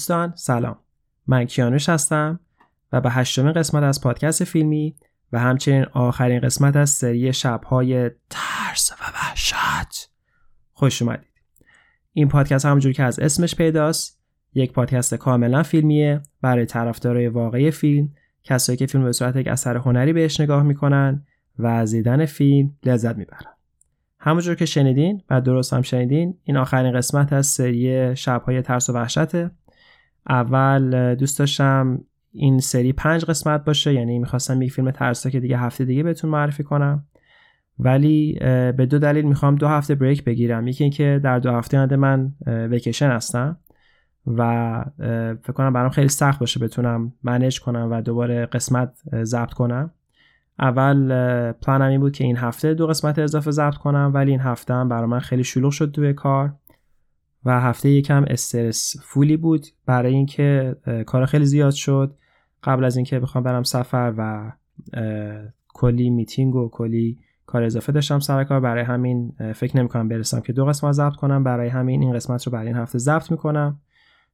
دوستان سلام. من کیانوش هستم و به هشتمین قسمت از پادکست فیلمی و همچنین آخرین قسمت از سری شبهای ترس و وحشت خوش اومدید. این پادکست همونجور که از اسمش پیداست یک پادکست کاملا فیلمیه برای طرفدارای واقعی فیلم کسایی که فیلم به صورت یک اثر هنری بهش نگاه می‌کنن و از دیدن فیلم لذت می‌برن. همونجور که شنیدین و درست هم شنیدین این آخرین قسمت از سری شبهای ترس و وحشته. اول دوست داشتم این سری پنج قسمت باشه یعنی می‌خواستم یک فیلم ترسا که دیگه هفته دیگه بهتون معرفی کنم. ولی به دو دلیل می‌خوام دو هفته بریک بگیرم. یکی اینکه در دو هفته آینده من ویکیشن هستم و فکر کنم برام خیلی سخت باشه بتونم منیج کنم و دوباره قسمت ضبط کنم. اول پلانم این بود که این هفته دو قسمت اضافه ضبط کنم ولی این هفته هم برای من خیلی شلوغ شد توی کار. و هفته یکم استرس فولی بود برای اینکه کار خیلی زیاد شد. قبل از اینکه بخوام برم سفر و کلی میتینگ و کلی کار اضافه داشتم سر کار برای همین فکر نمی‌کنم برسم که دو قسمت ضبط کنم. برای همین این قسمت رو برای این هفته ضبط می‌کنم.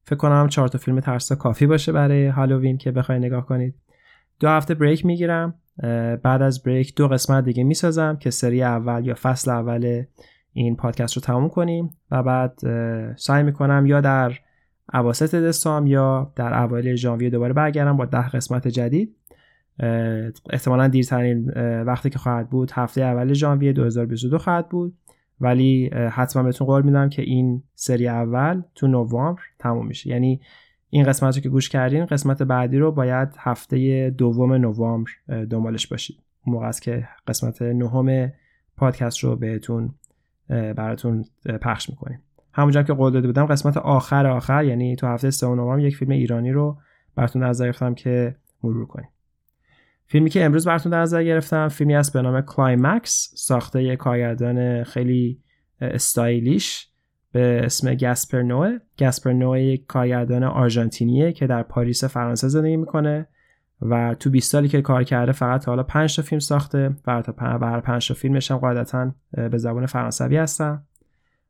فکر کنم چهار تا فیلم ترسا کافی باشه برای هالووین که بخوای نگاه کنید. دو هفته بریک می‌گیرم. بعد از بریک دو قسمت دیگه می‌سازم که سری اول یا فصل اول این پادکست رو تموم کنیم و بعد سعی می‌کنم یا در عواسط دسام یا در اوایل ژانویه دوباره برگردم با ده قسمت جدید. احتمالا دیرترین وقتی که خواهد بود هفته اول ژانویه 2022 خواهد بود. ولی حتما بهتون قول میدم که این سری اول تو نوامبر تموم میشه. یعنی این قسمت رو که گوش کردین قسمت بعدی رو باید هفته دوم نوامبر دنبالش باشید. موقع است که قسمت نهم پادکست رو بهتون براتون پخش می‌کنیم. همونجا که قول داده بودم قسمت آخر آخر یعنی تو هفته سوم نوامبر یک فیلم ایرانی رو براتون نظر گرفتم که مرور کنیم. فیلمی که امروز براتون در نظر گرفتم فیلمی است به نام Climax ساخته یک کارگردان خیلی stylish به اسم Gaspar Noé Gaspar Noé یک کارگردان آرژانتینیه که در پاریس فرانسه زندگی می‌کنه. و تو 20 سالی که کار کرده فقط حالا 5 تا فیلم ساخته و هر 5 تا فیلمش هم قاعدتا به زبان فرانسوی هستن.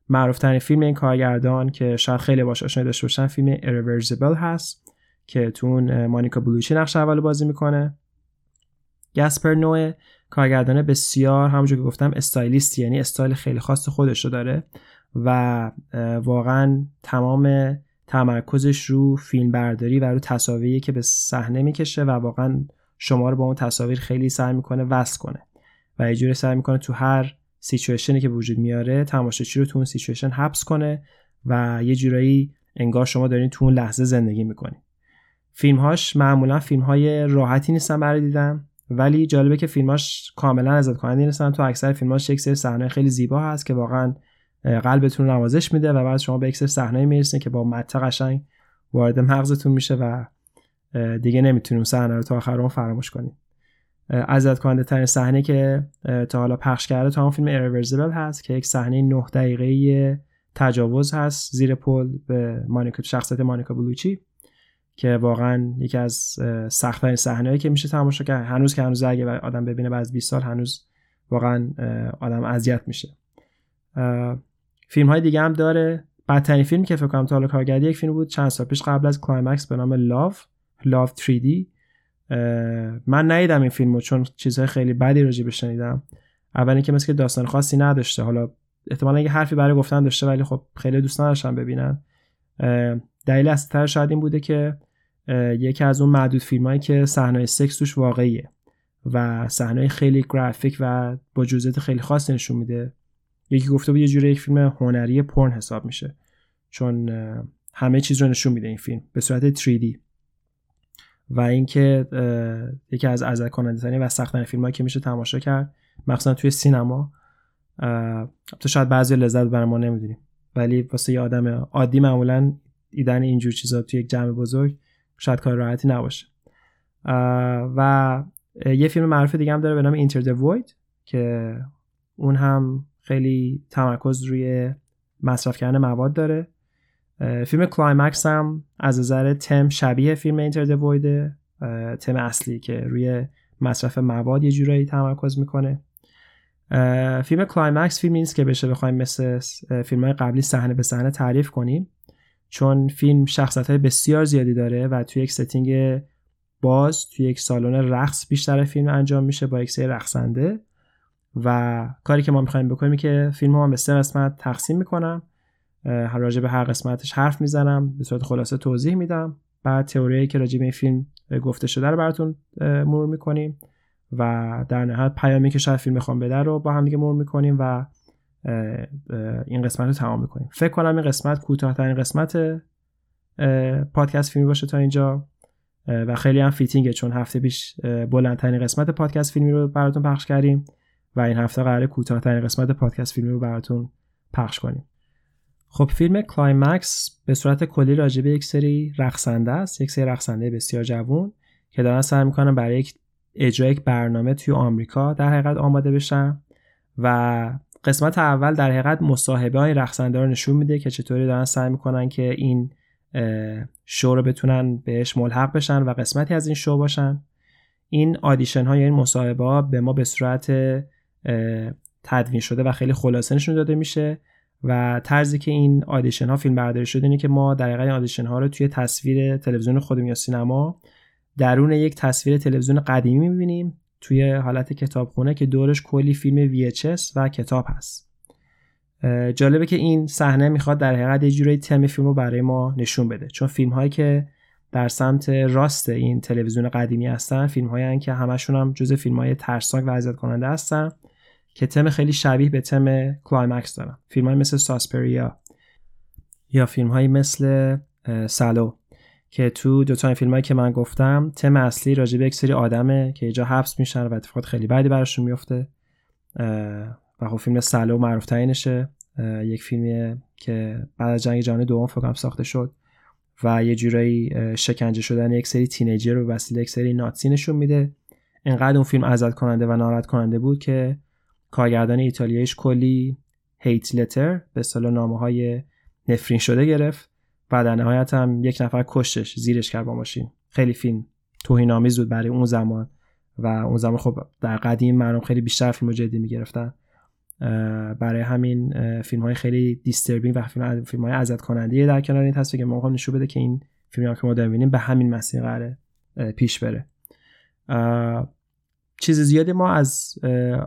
معروف ترین فیلم این کارگردان که شاید خیلی باش آشنایی داشته باشن فیلم Irreversible هست که تو مانیکا بلوچی نقش اول بازی می‌کنه. گاسپر نوه کارگردان بسیار همونجور که گفتم استایلیستی یعنی استایل خیلی خاص خودش رو داره و واقعا تمام تمرکزش رو فیلم برداری و رو تصاویری که به صحنه می‌کشه و واقعا شما رو با اون تصاویر خیلی سعی می‌کنه وصل کنه. و یه جوری سعی می‌کنه تو هر سیچویشنی که وجود میاره تماشاچی رو تو اون سیچویشن حبس کنه و یه جورایی انگار شما دارین تو اون لحظه زندگی می‌کنین. فیلمهاش معمولا فیلم های راحتی نیستن برای دیدن ولی جالبه که فیلماش کاملا ازت کننده نیستن. تو اکثر فیلماش یک سری صحنه خیلی زیبا هست که واقعا قلبتون نوازش میده و بعد شما به یک سری صحنه می‌رسین که با مت قشنگ وارد مغزتون میشه و دیگه نمی‌تونیم صحنه رو تا آخر اون فراموش کنیم. ازت کننده ترین صحنه که تا حالا پخش کرده تو همون فیلم ایرورزیبل هست که یک صحنه 9 دقیقه تجاوز هست زیر پل به مانیکا شخصیت مانیکا بلوچی که واقعا یکی از سختترین صحنه‌ای که میشه تماشا کرد. هنوز که هنوز اگه آدم ببینه بعد از 20 سال هنوز واقعا آدم اذیت میشه. فیلم های دیگه هم داره. بدترین فیلمی که فکر کنم تا حالا کارگردی یک فیلم بود چند سال پیش قبل از Climax به نام Love Love 3D من ندیدم این فیلمو چون چیزهای خیلی بدی راجع بهش شنیدم اول اینکه مثل داستان خاصی نداشته. حالا احتمالا یه حرفی برای گفتن داشته ولی خب خیلی دوست نداشتم ببینم. دلیل اصلی شاید این بوده که یکی از اون معدود فیلمایی که صحنه سکس توش واقعیه و صحنه خیلی گرافیک و با جزئیات خیلی خاص نشون میده. یکی گفته بود یه جوری یک فیلم هنری پرن حساب میشه. چون همه چیز رو نشون میده این فیلم به صورت 3D و اینکه یکی از ازد کننده و سختترین فیلمایی که میشه تماشا کرد مخصوصا توی سینما. تو شاید بعضی لذت بر ما نمی‌دونیم ولی واسه یه آدم عادی معمولا دیدن اینجور چیزا توی یک جمع بزرگ شاید کار راحتی نباشه. و یه فیلم معروف دیگه هم داره به نام Enter the Void که اون هم خیلی تمرکز روی مصرف کردن مواد داره. فیلم Climax هم از نظر تم شبیه فیلم Enter the Void تم اصلی که روی مصرف مواد یه جورایی تمرکز می‌کنه. فیلم Climax فیلمی نیست که بشه بخوایم مثل فیلم های قبلی صحنه به صحنه تعریف کنیم. چون فیلم شخصیت های بسیار زیادی داره و توی یک ستینگ باز توی یک سالن رقص بیشتر فیلم انجام میشه با یک سری رقصنده. و کاری که ما می‌خوایم بکنیم که فیلم ها به سه قسمت تقسیم می‌کنم. هر راجع به هر قسمتش حرف می‌زنم به صورت خلاصه توضیح میدم. بعد تئوری که راجع به این فیلم گفته شده رو براتون مرور می‌کنیم و در نهایت پیامی که شاید فیلم می‌خوام بده رو با هم دیگه مرور می‌کنیم و این قسمت رو تمام می‌کنیم. فکر کنم این قسمت کوتاهترین قسمت پادکست فیلمی باشه تا اینجا. و خیلی هم fitting ه چون هفته پیش بلندترین قسمت پادکست فیلمی رو براتون پخش کردیم. و این هفته قراره کوتاهترین قسمت پادکست فیلمی رو براتون پخش کنیم. خب فیلم Climax به صورت کلی راجع به یک سری رقصنده است. یک سری رقصنده بسیار جوون که دارن سعی می‌کنن برای یک اجرای یک برنامه توی آمریکا در حقیقت آماده بشن و قسمت اول در حقیقت مصاحبه های رقصنده رو نشون میده که چطوری دارن سعی می‌کنن که این شو رو بتونن بهش ملحق بشن و قسمتی از این شو باشن. این آدیشن ها یا این مصاحبه ها به ما به صورت تدوین شده و خیلی خلاصه نشون داده میشه. و طرزی که این آدیشن ها فیلم برداری شده اینه که ما در این آدیشن ها رو توی تصویر تلویزیون خودمون یا سینما درون یک تصویر تلویزیون قدیمی می‌بینیم توی حالت کتابخونه که دورش کلی فیلم VHS و کتاب هست. جالبه که این صحنه می‌خواد در حقیقت یه جورایی تم فیلم رو برای ما نشون بده. چون فیلم هایی که در سمت راست این تلویزیون قدیمی هستن فیلم هایی که همشون هم جز فیلم های ترسناک و اذیت کننده هستن که تم خیلی شبیه به تم Climax دارن. فیلم های مثل Suspiria یا فیلم های مثل Salò که تو دو تا فیلم هایی که من گفتم تم اصلی راجع به یک سری آدمه که اینجا حبس میشن و اتفاقات خیلی بدی براشون میفته. و خب فیلم سالو معروف ترینشه. یک فیلمیه که بعد از جنگ جهانی دوم فکرم ساخته شد. و یه جورایی شکنجه شدن یک سری تینیجر رو وسیله یک سری ناتسی نشون میده. انقدر اون فیلم ازت کننده و ناراحت کننده بود که کارگردان ایتالیاییش کلی هیت لتر به اصطلاح نامه های نفرین شده گرفت و در نهایت هم یک نفر کشتش زیرش کرد با ماشین. خیلی فیلم توهین بود برای اون زمان و اون زمان خب در قدیم مردم خیلی بیشتر فیلم جدی می‌گرفتن. برای همین فیلم های خیلی دیستربینگ و فیلم, های ازت کننده در کنار این هست. که ما نشون بده که این فیلمی که ما داریم به همین مسیر قراره پیش بره. چیز زیادی ما از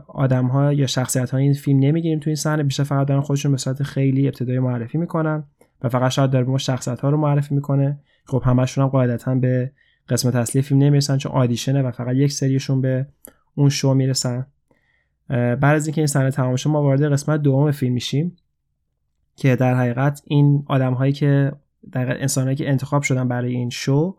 آدم ها یا شخصیت های این فیلم نمی‌گیریم تو این صحنه. بیشتر فقط دارن خودشون به صورت خیلی ابتدایی معرفی می‌کنن و فقط شاید داره ما شخصیت ها رو معرفی می‌کنه. خب همشون هم قاعدتا به قسمت اصلی فیلم نمی‌رسن چون آدیشنه و فقط یک سریشون به اون شو می‌رسن. بعد از اینکه این صحنه تمام شد ما وارد قسمت دوم فیلم میشیم که در حقیقت این آدم هایی که در انسان که انتخاب شدن برای این شو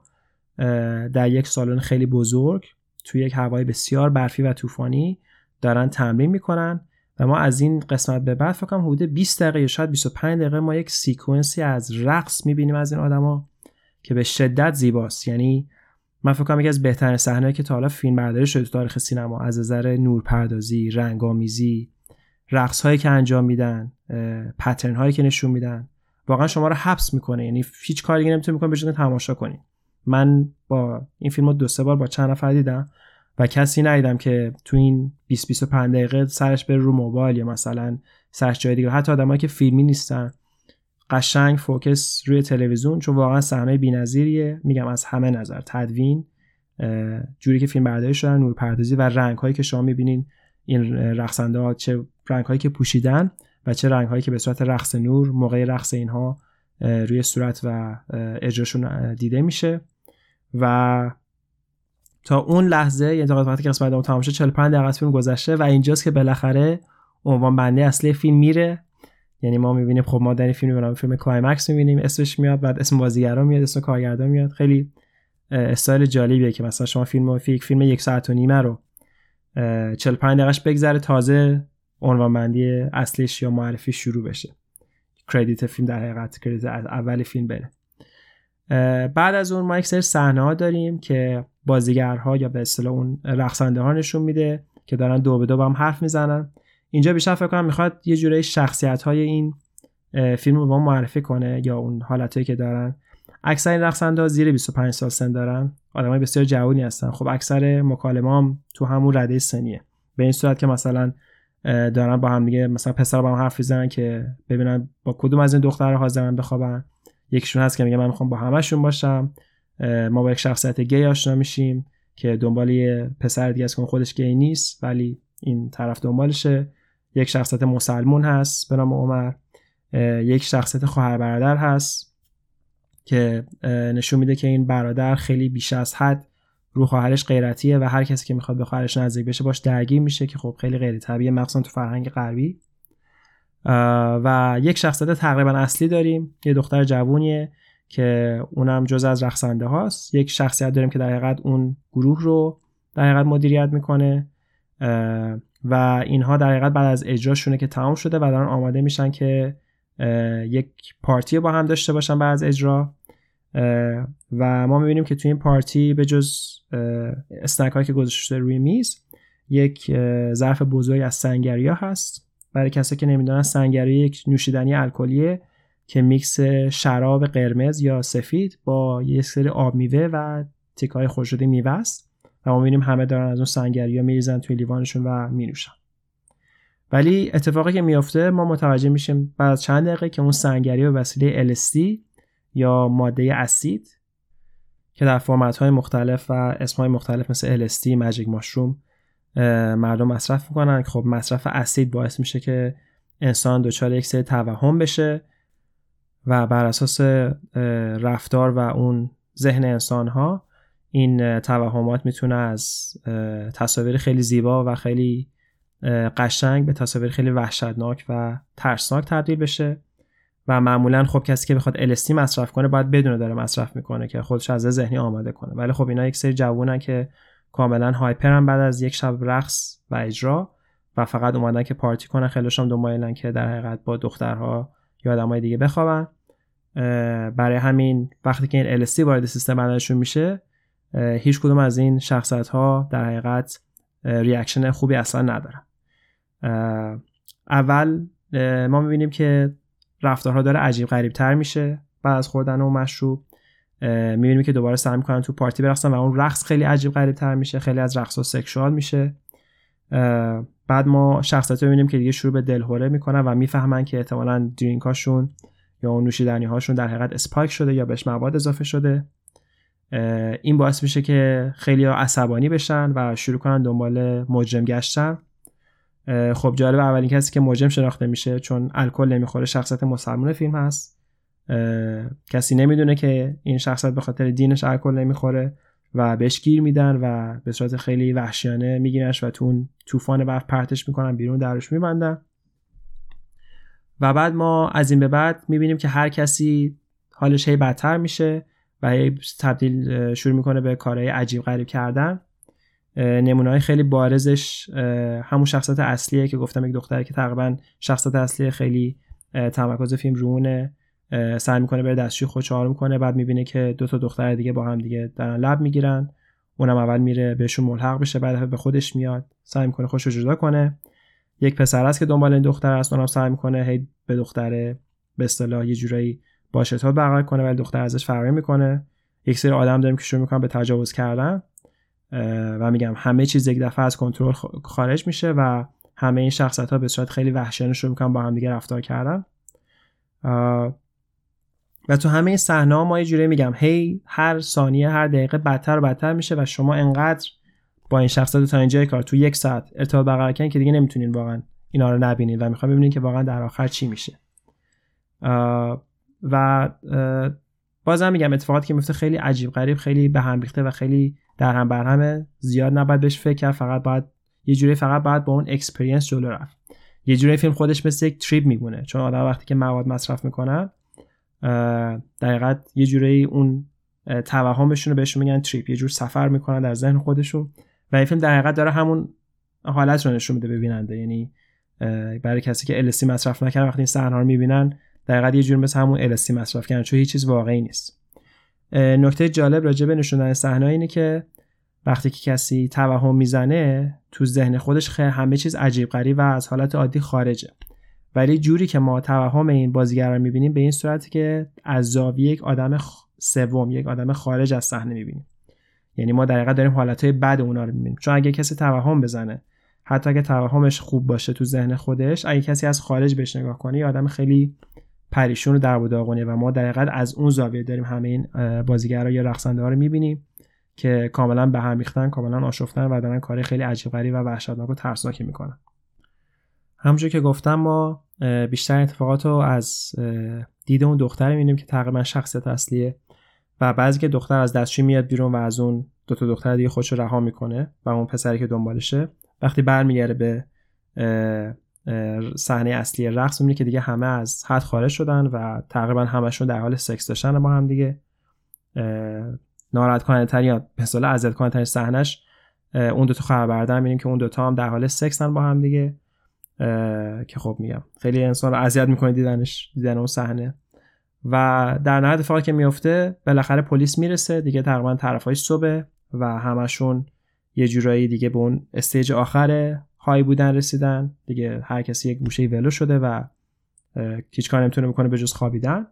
در یک سالن خیلی بزرگ توی یک هوای بسیار برفی و طوفانی دارن تمرین می‌کنن و ما از این قسمت به بعد فکرم حدود 20 دقیقه یا شاید 25 دقیقه ما یک سیکونسی از رقص می‌بینیم از این آدما که به شدت زیباست. یعنی من فکر کنم یکی از بهترین صحنه‌ای که تا حالا فیلم برداری شده تاریخ سینما از نظر نورپردازی، رنگامیزی، رقص هایی که انجام میدن، پترن هایی که نشون میدن واقعا شما رو حبس می‌کنه. یعنی هیچ کاری نمی‌تونی بکنی بجز تماشا کنی. من با این فیلم رو دو سه بار با چند نفر دیدم و کسی ندیدم که تو این 20 25 دقیقه سرش بره رو موبایل یا مثلا سرش جای دیگه. حتی آدمایی که فیلمی نیستن قشنگ فوکس روی تلویزیون چون واقعا صحنه بی‌نظیریه. میگم از همه نظر. تدوین جوری که فیلم برداری شدن نورپردازی و رنگ هایی که شما می‌بینین این رقصنده ها چه رنگ هایی که پوشیدن و چه رنگ هایی که به صورت رقص نور موقع رقص اینها روی صورت و اجراشون دیده میشه. و تا اون لحظه یعنی تا وقتی که قسمت تمام شد 45 دقیقه فیلم گذشته و اینجاست که بالاخره عنوان بندی اصلی فیلم میره. یعنی ما می‌بینیم خب ما در این فیلم به فیلم Climax می‌بینیم اسمش میاد بعد اسم بازیگرا میاد اسم کارگردان میاد. خیلی استایل جالبیه که مثلا شما فیلم یک فیلم یک ساعت و نیمه رو 45 دقیقش بگذره تازه عنوان اصلیش یا معرفی شروع بشه. credit فیلم در حقیقت credit اول فیلم بره. بعد از اون ما یک سری صحنه ها داریم که بازیگرها یا به اصطلاح اون رقصنده ها نشون میده که دارن دو به دو با هم حرف می‌زنن. اینجا بیشتر فکر کنم می‌خواد یه جوری شخصیت های این فیلم رو ما معرفی کنه یا اون حالتهایی که دارن. اکثر این رقصنده زیر 25 سال سن دارن. آدمای بسیار جوانی هستن. خب اکثر مکالمه هم تو همون رده سنیه. به این صورت که مثلا دارن با هم دیگه مثلا پسر با هم حرف می‌زنن که ببینن با کدوم از این دخترها حاضرن بخوابن. یکیشون هست که میگه من می‌خوام با همشون باشم. ما با یک شخصیت گی آشنا میشیم که دنبال یه پسر دیگه است که خودش گی نیست ولی این طرف دنبالشه. یک شخصیت مسلمون هست به نام عمر یک شخصیت خواهر برادر هست که نشون میده که این برادر خیلی بیش از حد رو خواهرش غیرتیه و هر کسی که می‌خواد به خواهرش نزدیک بشه باش درگیر میشه که خب خیلی غیر طبیعیه مخصوصا تو فرهنگ غربی. و یک شخصیت تقریبا اصلی داریم یه دختر جوونیه که اونم جز از رقصنده هاست. یک شخصیت داریم که در حقیقت اون گروه رو در حقیقت مدیریت می‌کنه. و اینها در حقیقت بعد از اجراشونه که تمام شده و دارن آماده میشن که یک پارتی با هم داشته باشن بعد از اجرا. و ما می‌بینیم که توی این پارتی به جز اسنک هایی که گذاشته روی میز یک ظرف بزرگ از سنگریا هست. برای کسایی که نمی‌دونن سنگری یک نوشیدنی الکلیه که میکس شراب قرمز یا سفید با یک سری آب میوه و تیکه‌های خورد شده میوه است. و ما می‌بینیم همه دارن از اون sangria ها میریزن توی لیوانشون و مینوشن. ولی اتفاقی که میافته ما متوجه میشیم بعد چند دقیقه که اون sangria به وسیله LSD یا ماده اسید که در فرمت های مختلف و اسم های مختلف مثل LSD، magic mushroom مردم مصرف می‌کنن. خب مصرف اسید باعث میشه که انسان دچار یک سری توهم بشه و بر اساس رفتار و اون ذهن انسان ها این توهمات می‌تونه از تصاویر خیلی زیبا و خیلی قشنگ به تصاویر خیلی وحشتناک و ترسناک تبدیل بشه. و معمولا خب کسی که بخواد الستی مصرف کنه باید بدونه داره مصرف می‌کنه که خودش از ذهنی آماده کنه. ولی خب اینا یک سری جوونن که کاملا هایپرن بعد از یک شب رقص و اجرا و فقط اومدن که پارتی کنن خیلیشون دنبالن که در حقیقت با دخترها یا آدمای دیگه بخوابن. برای همین وقتی که این LSD وارد سیستم بدنشون میشه هیچ کدوم از این شخصیت ها در حقیقت reaction خوبی اصلا ندارن. اول ما می‌بینیم که رفتارها داره عجیب غریب تر میشه بعد از خوردن اون مشروب. می‌بینیم که دوباره سعی می‌کنن تو پارتی برقصن و اون رقص خیلی عجیب غریب تر میشه خیلی از رقص ها sexual میشه. بعد ما شخصیت رو می‌بینیم که دیگه شروع به دلهوره می‌کنن و می‌فهمن که احتمالا درینکاشون یا اون نوشیدنی هاشون در حقیقت اسپایک شده یا بهش مواد اضافه شده. این باعث میشه که خیلی عصبانی بشن و شروع کنن دنبال مجرم گشتن. خب جالب اولین کسی که مجرم شناخته میشه چون الکل نمی‌خوره شخصیت مسلمان فیلم هست. کسی نمی‌دونه که این شخصیت به خاطر دینش الکل نمی‌خوره و بهش گیر میدن و به صورت خیلی وحشیانه میگیرنش و تو اون طوفان برف پرتش می‌کنن بیرون درش میبندن. و بعد ما از این به بعد می‌بینیم که هر کسی حالش هی بدتر میشه. و تبدیل شروع می‌کنه به کارهای عجیب غریب کردن. نمونه خیلی بارزش همون شخصیت اصلیه که گفتم یک دختری که تقریبا شخصیت اصلی خیلی تمرکز فیلم رونه سعی می‌کنه بره دستشوی خودش آروم کنه بعد می‌بینه که دو تا دختر دیگه با هم دیگه دارن لب می‌گیرن. اونم اول میره بهشون ملحق بشه بعد به خودش میاد. سعی می‌کنه خوش جدا کنه. یک پسر است که دنبال این دختر است اونم سعی می‌کنه هی به دختره به اصطلاح یه جورایی با شتاب برقرار کنه ولی دختر ازش فرار می‌کنه. یک سری آدم داریم که شروع می‌کنن به تجاوز کردن و میگم همه چیز یک دفعه از کنترل خارج میشه و همه این شخصیت ها به صورت خیلی وحشیانه شروع می‌کنن با هم دیگه رفتار کردن. و تو همه این صحنه ما یه جوری میگم هی هر ثانیه هر دقیقه بدتر و بدتر میشه و شما انقدر با این شخصیت تا اینجای کار تو یک ساعت ارتباط برقرار کنین که دیگه نمی‌تونین واقعا اینا رو نبینید و می‌خوام ببینید که واقعا در آخر چی میشه. و بازم میگم اتفاقاتی که میفته خیلی عجیب غریب خیلی به هم ریخته و خیلی در هم بر همه زیاد نباید بهش فکر کرد. فقط باید یه جوری فقط باید با اون اکسپریانس جلو رفت. یه جوری فیلم خودش مثل یک تریپ میمونه. چون آدم وقتی که مواد مصرف می‌کنن دقیقا یه جوری اون توهمشون رو بهشون میگن تریپ یه جور سفر می‌کنن در ذهن خودشون و این فیلم در حقیقت داره همون حالت رو نشون میده به بیننده. یعنی برای کسی که LSD مصرف نکردن وقتی این صحنه رو می‌بینن دقیقا یه جور مثل همون LSD مصرف کردن چون هیچ چیز واقعی نیست. نکته جالب راجع به نشوندن صحنه اینه که وقتی که کسی توهم می‌زنه تو ذهن خودش خیلی همه چیز عجیب غریب و از حالت عادی خارجه. ولی جوری که ما توهم این بازیگر رو می‌بینیم به این صورتی که از زاویه یک آدم سوم یک آدم خارج از صحنه می‌بینیم. یعنی ما در داریم حالتهای بد اونا رو می‌بینیم. چون اگه کسی توهم بزنه حتی اگه توهمش خوب باشه تو ذهن خودش اگه کسی از خارج بهش نگاه کنه یه آدم خیلی پریشون رو در داغونه و ما در از اون زاویه داریم همه این بازیگرا یا رقصنده ها رو می‌بینیم که کاملا به هم ریختن کاملا آشفتن و دارن کار خیلی عجیب غریب و وحشتناک و ترسناکی می‌کنن. همونجور که گفتم ما بیشتر اتفاقات رو از دید اون دختر می‌بینیم که تقریبا شخصیت اصلیه و بعضی که دختر از دستشوی میاد بیرون و از اون دو تا دختر دیگه خودش رو رها می‌کنه و اون پسری که دنبالشه وقتی برمیگره به صحنه اصلی رقص می‌بینی که دیگه همه از حد خارج شدن و تقریبا همشون در حال سکس داشتن با هم دیگه. ناراحت کننده ترین یا مثلا اذیت کننده ترین صحنش اون دو تا خبر بردن می‌بینیم که اون دو تا هم در حال سکسن با هم دیگه. که خب میگم خیلی انسان رو اذیت می‌کنه دیدنش دیدن اون صحنه. و در نهایت اتفاقی که میفته بالاخره پلیس می‌رسه دیگه تقریبا طرفای صبح و همشون یه جورایی دیگه به اون استیج آخر های بودن رسیدن. دیگه هر کسی یک گوشه ولو شده و هیچ کار نمی‌تونه بکنه به جز خوابیدن.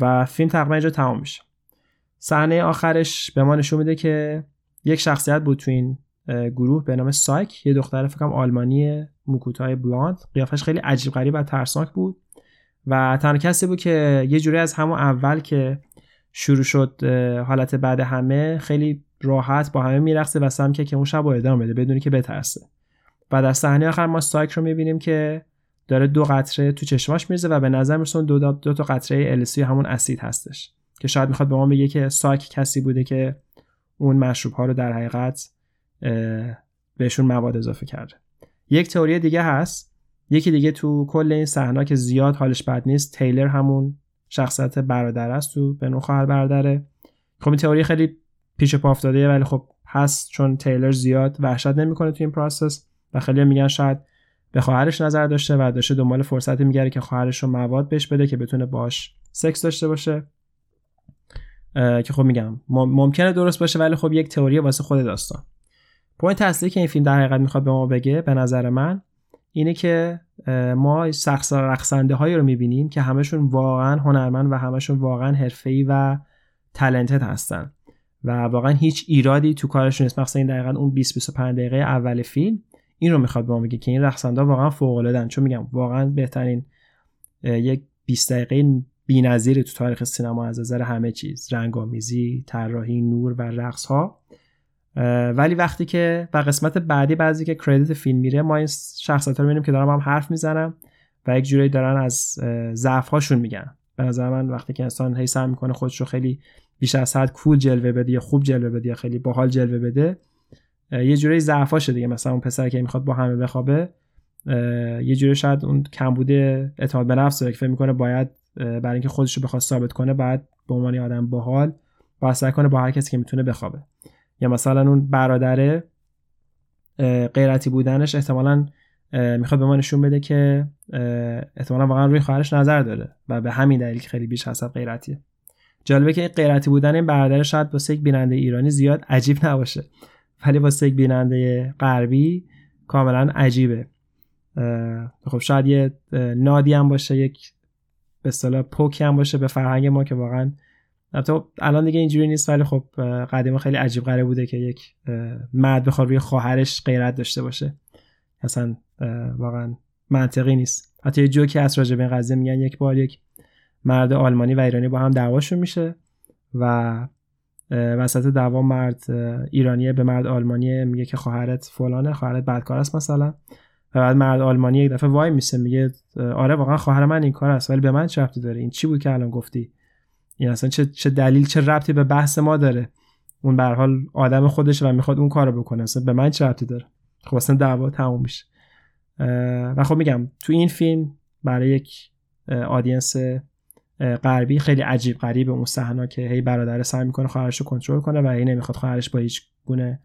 و فیلم تقریبا اینجا تمام میشه. صحنه آخرش به ما نشون میده که یک شخصیت بود تو این گروه به نام سایک. یه دختر فکرم آلمانی موکوتای بلاند. قیافش خیلی عجیب غریب و ترسناک بود. و تنها کسی بود که یه جوری از همون اول که شروع شد حالت بعد همه خیلی راحت با همه میرقصه و سمکه که اون شب با ادامه بده بدونی که بترسه. و در صحنه آخر ما سایک رو می‌بینیم که داره دو قطره تو چشماش میرزه و به نظر می‌رسه دو, دو تا قطره السی همون اسید هستش. که شاید می‌خواد به ما بگه که سایک کسی بوده که اون مشروب ها رو در حقیقت بهشون مواد اضافه کرده. یک تئوری دیگه هست. یکی دیگه تو کل این صحنه که زیاد حالش بد نیست Taylor همون شخصیت برادر است تو یه نوع خواهر برادره. خب این تئوری خیلی پیش پا افتاده ولی خب هست چون Taylor زیاد وحشت نمی‌کنه تو این process و خیلی میگن شاید به خواهرش نظر داشته و داشته دنبال فرصتی می‌گرده که خواهرش رو مواد بهش بده که بتونه باش سکس داشته باشه. که خب میگم ممکنه درست باشه ولی خب یک تئوری واسه خود داستان. point اصلی که این فیلم در حقیقت می‌خواد به ما بگه به نظر من اینه که ما رقصنده هایی رو می‌بینیم که همشون واقعا هنرمند و همشون واقعا حرفه‌ای و talented هستن. و واقعا هیچ ایرادی تو کارشون نیست. مثلا این دقیقا اون 20 25 دقیقه اول فیلم این رو می‌خواد به ما بگه که این رقصنده واقعا فوق العاده چون میگم واقعا بهترین یک 20 دقیقه بی‌نظیر تو تاریخ سینما از نظر همه چیز. رنگامیزی طراحی نور و رقص ها ولی وقتی که و قسمت بعدی بعضی که کردیت فیلم میره ما این شخصیت رو می‌بینیم که دارم هم حرف می‌زنم و یک جورایی دارن از ضعف هاشون میگن. به نظر من وقتی که انسان هی سعی می‌کنه خودش رو خیلی بیش از حد کول جلوه بده یا خوب جلوه بده یا خیلی باحال جلوه بده یه جوری ضعفاشه دیگه. مثلا اون پسر که می‌خواد با همه بخوابه یه جوری شاید اون کمبود اعتماد به نفس که فکر می‌کنه باید برای اینکه خودش رو بخواد ثابت کنه بعد به عنوان آدم باحال با کنه با هر کسی که می‌تونه بخوابه. یا مثلا اون برادره غیرتی بودنش احتمالا می‌خواد به ما نشون بده که احتمالا واقعا روی خواهرش نظر داره و به همین دلیل خیلی بیش حسب غیرتیه. جالبه که غیرتی بودن این برادر شاید واسه یک بیننده ایرانی زیاد عجیب نباشه. ولی واسه یک بیننده غربی کاملا عجیبه. خب شاید یه نادی هم باشه یک به اصطلاح پوکی هم باشه به فرهنگ ما که واقعا البته الان دیگه اینجوری نیست ولی خب قدیما خیلی عجیب غریب بوده که یک مرد بخواد روی خواهرش غیرت داشته باشه. اصلا واقعا منطقی نیست. حتی یه جوکی از راجع به این قضیه میگن یک بار یک مرد آلمانی و ایرانی با هم دعواشون میشه و وسط دعوا مرد ایرانی به مرد آلمانی میگه که خواهرت فلانه خواهرت بدکار است مثلا. و بعد مرد آلمانی یک دفعه وای میشه میگه آره واقعا خواهر من این کار است ولی به من چه ربطی داره؟ این چی بود که الان گفتی؟ این اصلا چه, چه دلیل چه ربطی به بحث ما داره؟ اون به حال آدم خودش و می‌خواد اون کارو بکنه اصلا به من چه ربطی داره؟ خب اصلا دعوا تموم میشه. و خب میگم تو این فیلم برای یک audience غربی خیلی عجیب غریب اون صحنه که هی برادر سعی می‌کنه خواهرش رو کنترل کنه و این نمی‌خواد خواهرش با هیچ گونه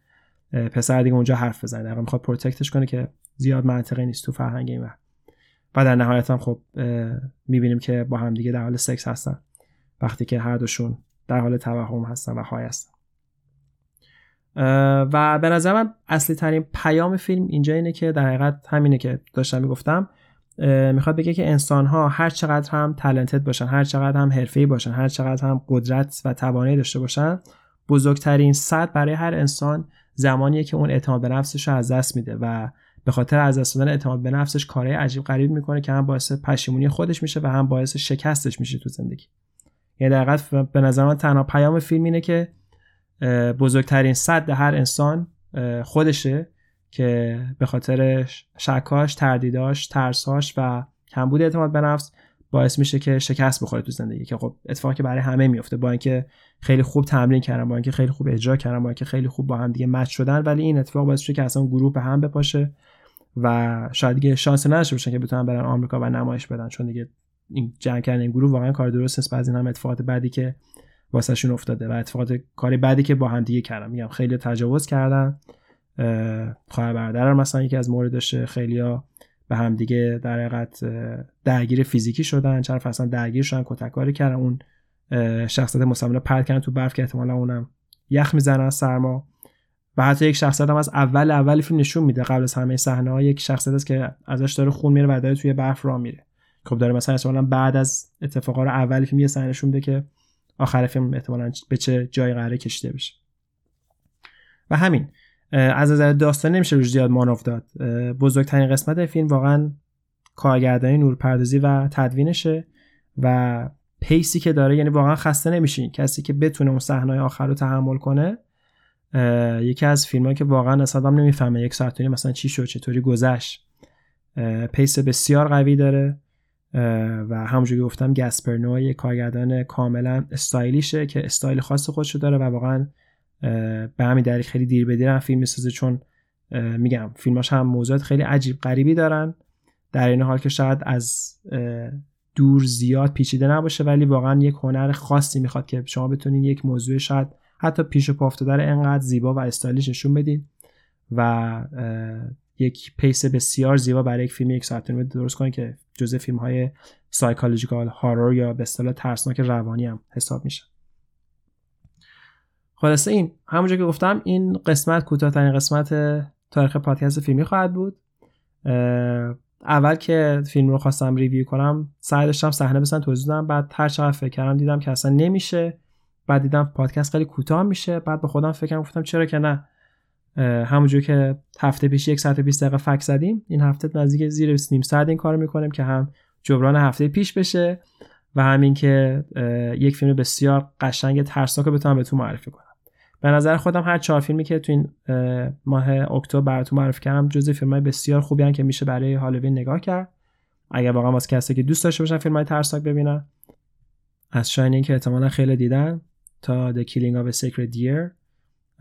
پسر دیگه اونجا حرف بزنه. در می‌خواد protect ش کنه که زیاد منطقی نیست تو فرهنگ این و در نهایت هم خب می‌بینیم که با هم دیگه در حال سکس هستن. وقتی که هر دوشون در حال توهم هستن و high هستن. و به نظر اصلی ترین پیام فیلم اینجا اینه که در حقیقت همینه که داشتم می‌گفتم. می‌خواد بگه که انسان ها هر چقدر هم تلنتد باشن هر چقدر هم حرفه‌ای باشن هر چقدر هم قدرت و توانایی داشته باشن بزرگترین صد برای هر انسان زمانیه که اون اعتماد به نفسش رو از دست میده و به خاطر از دست دادن اعتماد به نفسش کارهای عجیب غریب می‌کنه که هم باعث پشیمونی خودش میشه و هم باعث شکستش میشه تو زندگی. یعنی در به نظر من تنها پیام فیلم اینه که بزرگترین صد هر انسان خودشه. که به خاطر شکاش، تردیداش، ترساش و کمبود اعتماد به نفس باعث میشه که شکست بخوره تو زندگی. که خب اتفاقی که برای همه میفته با اینکه خیلی خوب تمرین کردن با اینکه خیلی خوب اجرا کردن با اینکه خیلی خوب با هم دیگه مچ شدن ولی این اتفاق باعث میشه که اصلا گروه به هم بپاشه و شاید دیگه شانس نداشته باشن که بتونن برن آمریکا و نمایش بدن. چون دیگه این جمع کردن این گروه واقعا کار درست نیست. بعضی هم اتفاقات بعدی که واسهشون افتاده و اتفاقات کاری بعدی که با هم دیگه کردن. میگم خیلی تجاوز کردن. خواهر برادر مثلا یکی از موردش خیلیا به هم دیگه در حقیقت درگیر فیزیکی شدن چند اصلا درگیر شدن کتککاری کردن. اون شخصیت مسلمان پرت کردن تو برف که احتمالا اونم یخ می‌زنن سرما. و حتی یک شخصیت هم از اول اول فیلم نشون میده قبل از همه صحنه ها یک شخصیت است که ازش داره خون میره و داره توی برف راه میره. خب داره مثلا احتمالا بعد از اتفاقات اول فیلم یه صحنه نشون که آخر فیلم احتمالا به چه جای قراره کشیده بشه. و همین. از نظر داستان نمیشه روش زیاد مانور داد. بزرگترین قسمت فیلم واقعا کارگردانی نورپردازی و تدوینشه و pace ی که داره یعنی واقعا خسته نمیشین. کسی که بتونه اون صحنه آخر رو تحمل کنه یکی از فیلم که واقعا اصلا نمی‌فهمه یک ساعت مثلا چی شد چطوری گذشت. pace بسیار قوی داره و همونجوری گفتم گسپر نوئه یک کارگردان کاملا stylish ه که استایل خاص خودشو داره و واقعا به همین دلیل خیلی دیر به دیر فیلم می‌سازه چون میگم فیلماش هم موضوعات خیلی عجیب غریبی دارن. در این حال که شاید از دور زیاد پیچیده نباشه ولی واقعا یک هنر خاصی می‌خواد که شما بتونین یک موضوع شاید حتی پیش پا افتاده انقدر زیبا و stylish نشون بدین و یک pace بسیار زیبا برای یک فیلم یک ساعت درست کنه که جزء فیلم های psychological horror یا به اصطلاح ترسناک روانی هم حساب میشه. خلاصه این همونجا که گفتم این قسمت کوتاهترین قسمت تاریخ پادکست فیلمی خواهد بود. اول که فیلم رو خواستم ریویو کنم سعی داشتم صحنه بسن توضیح دادم بعد هر چقدر فکر کردم دیدم که اصلا نمیشه بعد دیدم پادکست خیلی کوتاه میشه بعد به خودم فکرم گفتم چرا که نه. همونجور که هفته پیش یک ساعت 20 دقیقه فک زدیم این هفته نزدیک زیر نیم ساعت این کار می‌کنیم که هم جبران هفته پیش بشه و همین که یک فیلم بسیار قشنگ ترسناک بتونم بهتون معرفی کنم. به نظر خودم هر چهار فیلمی که تو این ماه اکتبر براتون معرفی کردم جزء فیلم های بسیار خوبی هن که میشه برای هالووین نگاه کرد. اگر واقعا واسه کسی که دوست داشته باشن فیلم های ترسناک ببینن از شاینینگ که احتمالا خیلی دیدن تا The Killing of a Sacred Deer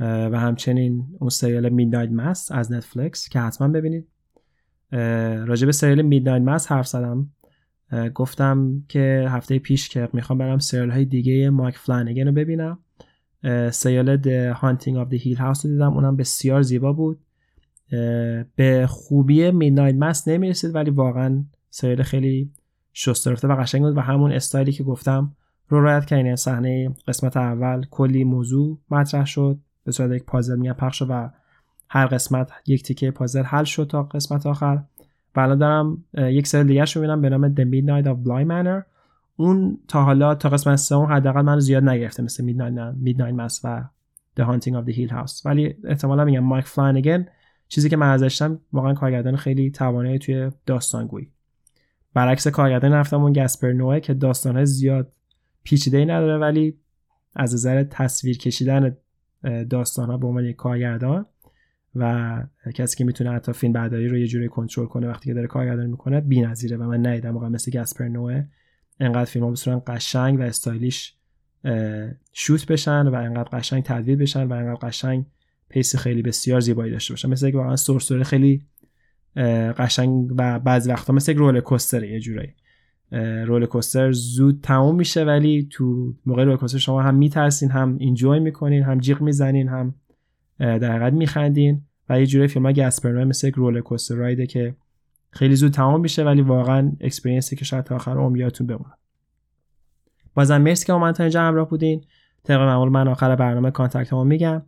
و همچنین اون سریال میدنایت ماس از نتفلیکس که حتما ببینید. راجع به سریال میدنایت ماس حرف زدم. گفتم که هفته پیش که می‌خوام برم سریال های دیگه مایک فلانگن رو ببینم. سریال The Haunting of the Hill House رو دیدم. اونم بسیار زیبا بود. به خوبی میدنایت ماس نمی‌رسید ولی واقعا سریال خیلی شست و قشنگ بود و همون استایلی که گفتم رو رایت کردین صحنه قسمت اول کلی موضوع مطرح شد. به صورت یک پازل میگن پخش و هر قسمت یک تیکه پازل حل شد تا قسمت آخر. و الان دارم یک سری دیگه رو می‌بینم به نام The Midnight of Bly Manor. اون تا حالا تا قسمت سوم حداقل من زیاد نگرفته مثل Midnight Mass و The Haunting of the Hill House. ولی احتمالا میگم مایک فلانگن چیزی که من ازشتم واقعا کارگردان خیلی توانایی توی داستانگویی. برعکس کارگردان رفتم اون گسپر نوه که داستانهای زیاد پیچیده نداره ولی از نظر تصویر کشیدن داستان ها به عنوان یک کارگردان و کسی که می‌تونه حتی فیلم برداری رو یه جوری کنترل کنه وقتی که داره کارگردانی می‌کنه بی‌نظیره و من ندیدم موقع مثل گسپر نوه انقدر فیلم ها بصورت قشنگ و استایلیش شوت بشن و انقدر قشنگ تدویر بشن و انقدر قشنگ پیس خیلی بسیار زیبایی داشته باشن. مثل که واقعا سورسوره خیلی قشنگ و بعضی وقتا مثل یک رول کوستر یه جورایی. roller coaster زود تموم میشه ولی تو موقع roller coaster شما هم میترسین هم enjoy می‌کنین هم جیغ می‌زنین هم در حقیقت میخندین. و یه جوری فیلم ها گسپر نوئه مثل یک roller coaster ride ه که خیلی زود تمام میشه ولی واقعا experience ی که شاید تا آخر عمر یادتون بمونه. بازم مرسی که من تا اینجا همراه بودین. طبق معمول من آخر برنامه contact ما میگم.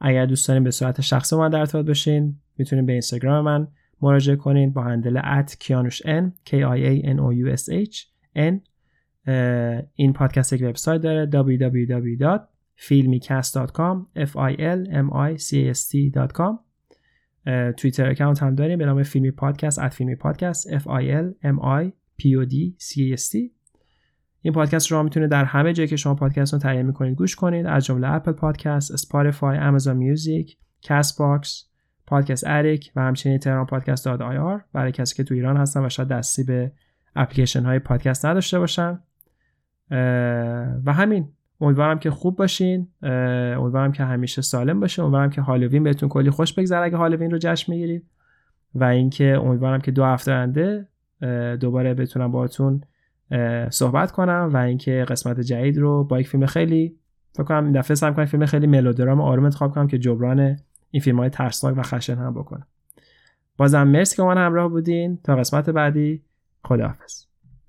اگر دوست دارین به صورت شخصی من در ارتباط باشین می‌تونین به اینستاگرام من مراجعه کنید با handle at کیانوش n k i a n o u s h n. این پادکست یک وبسایت داره www.filmicast.com f i l m i c a s t.com Twitter account هم داریم. به نام فیلمی پادکست at فیلمی پادکست. F I L M I P O D C A S T. این پادکست رو می‌تونه در همه جایی که شما پادکست رو تهیه می‌کنید گوش کنید. از جمله اپل پادکست، اسپاتیفای، آمازون میوزیک، Castbox، Podcast Addict و همچنین تهران پادکست dot ir. برای کسی که تو ایران هستن و شاید دستی به اپلیکیشن های پادکست نداشته باشن. و همین. امیدوارم که خوب باشین. امیدوارم که همیشه سالم باشه امیدوارم که هالووین بهتون کلی خوش بگذره اگه هالووین رو جشن می‌گیرید. و اینکه امیدوارم که دو هفته آینده دوباره بتونم باهاتون صحبت کنم و اینکه قسمت جدید رو با یک فیلم خیلی فکر کنم این دفعه سعی کنم فیلم خیلی ملودرام آروم انتخاب کنم که جبران این فیلم های ترسناک و خشن هم بکنم. بازم مرسی که من همراه بودین. تا قسمت بعدی. خداحافظ.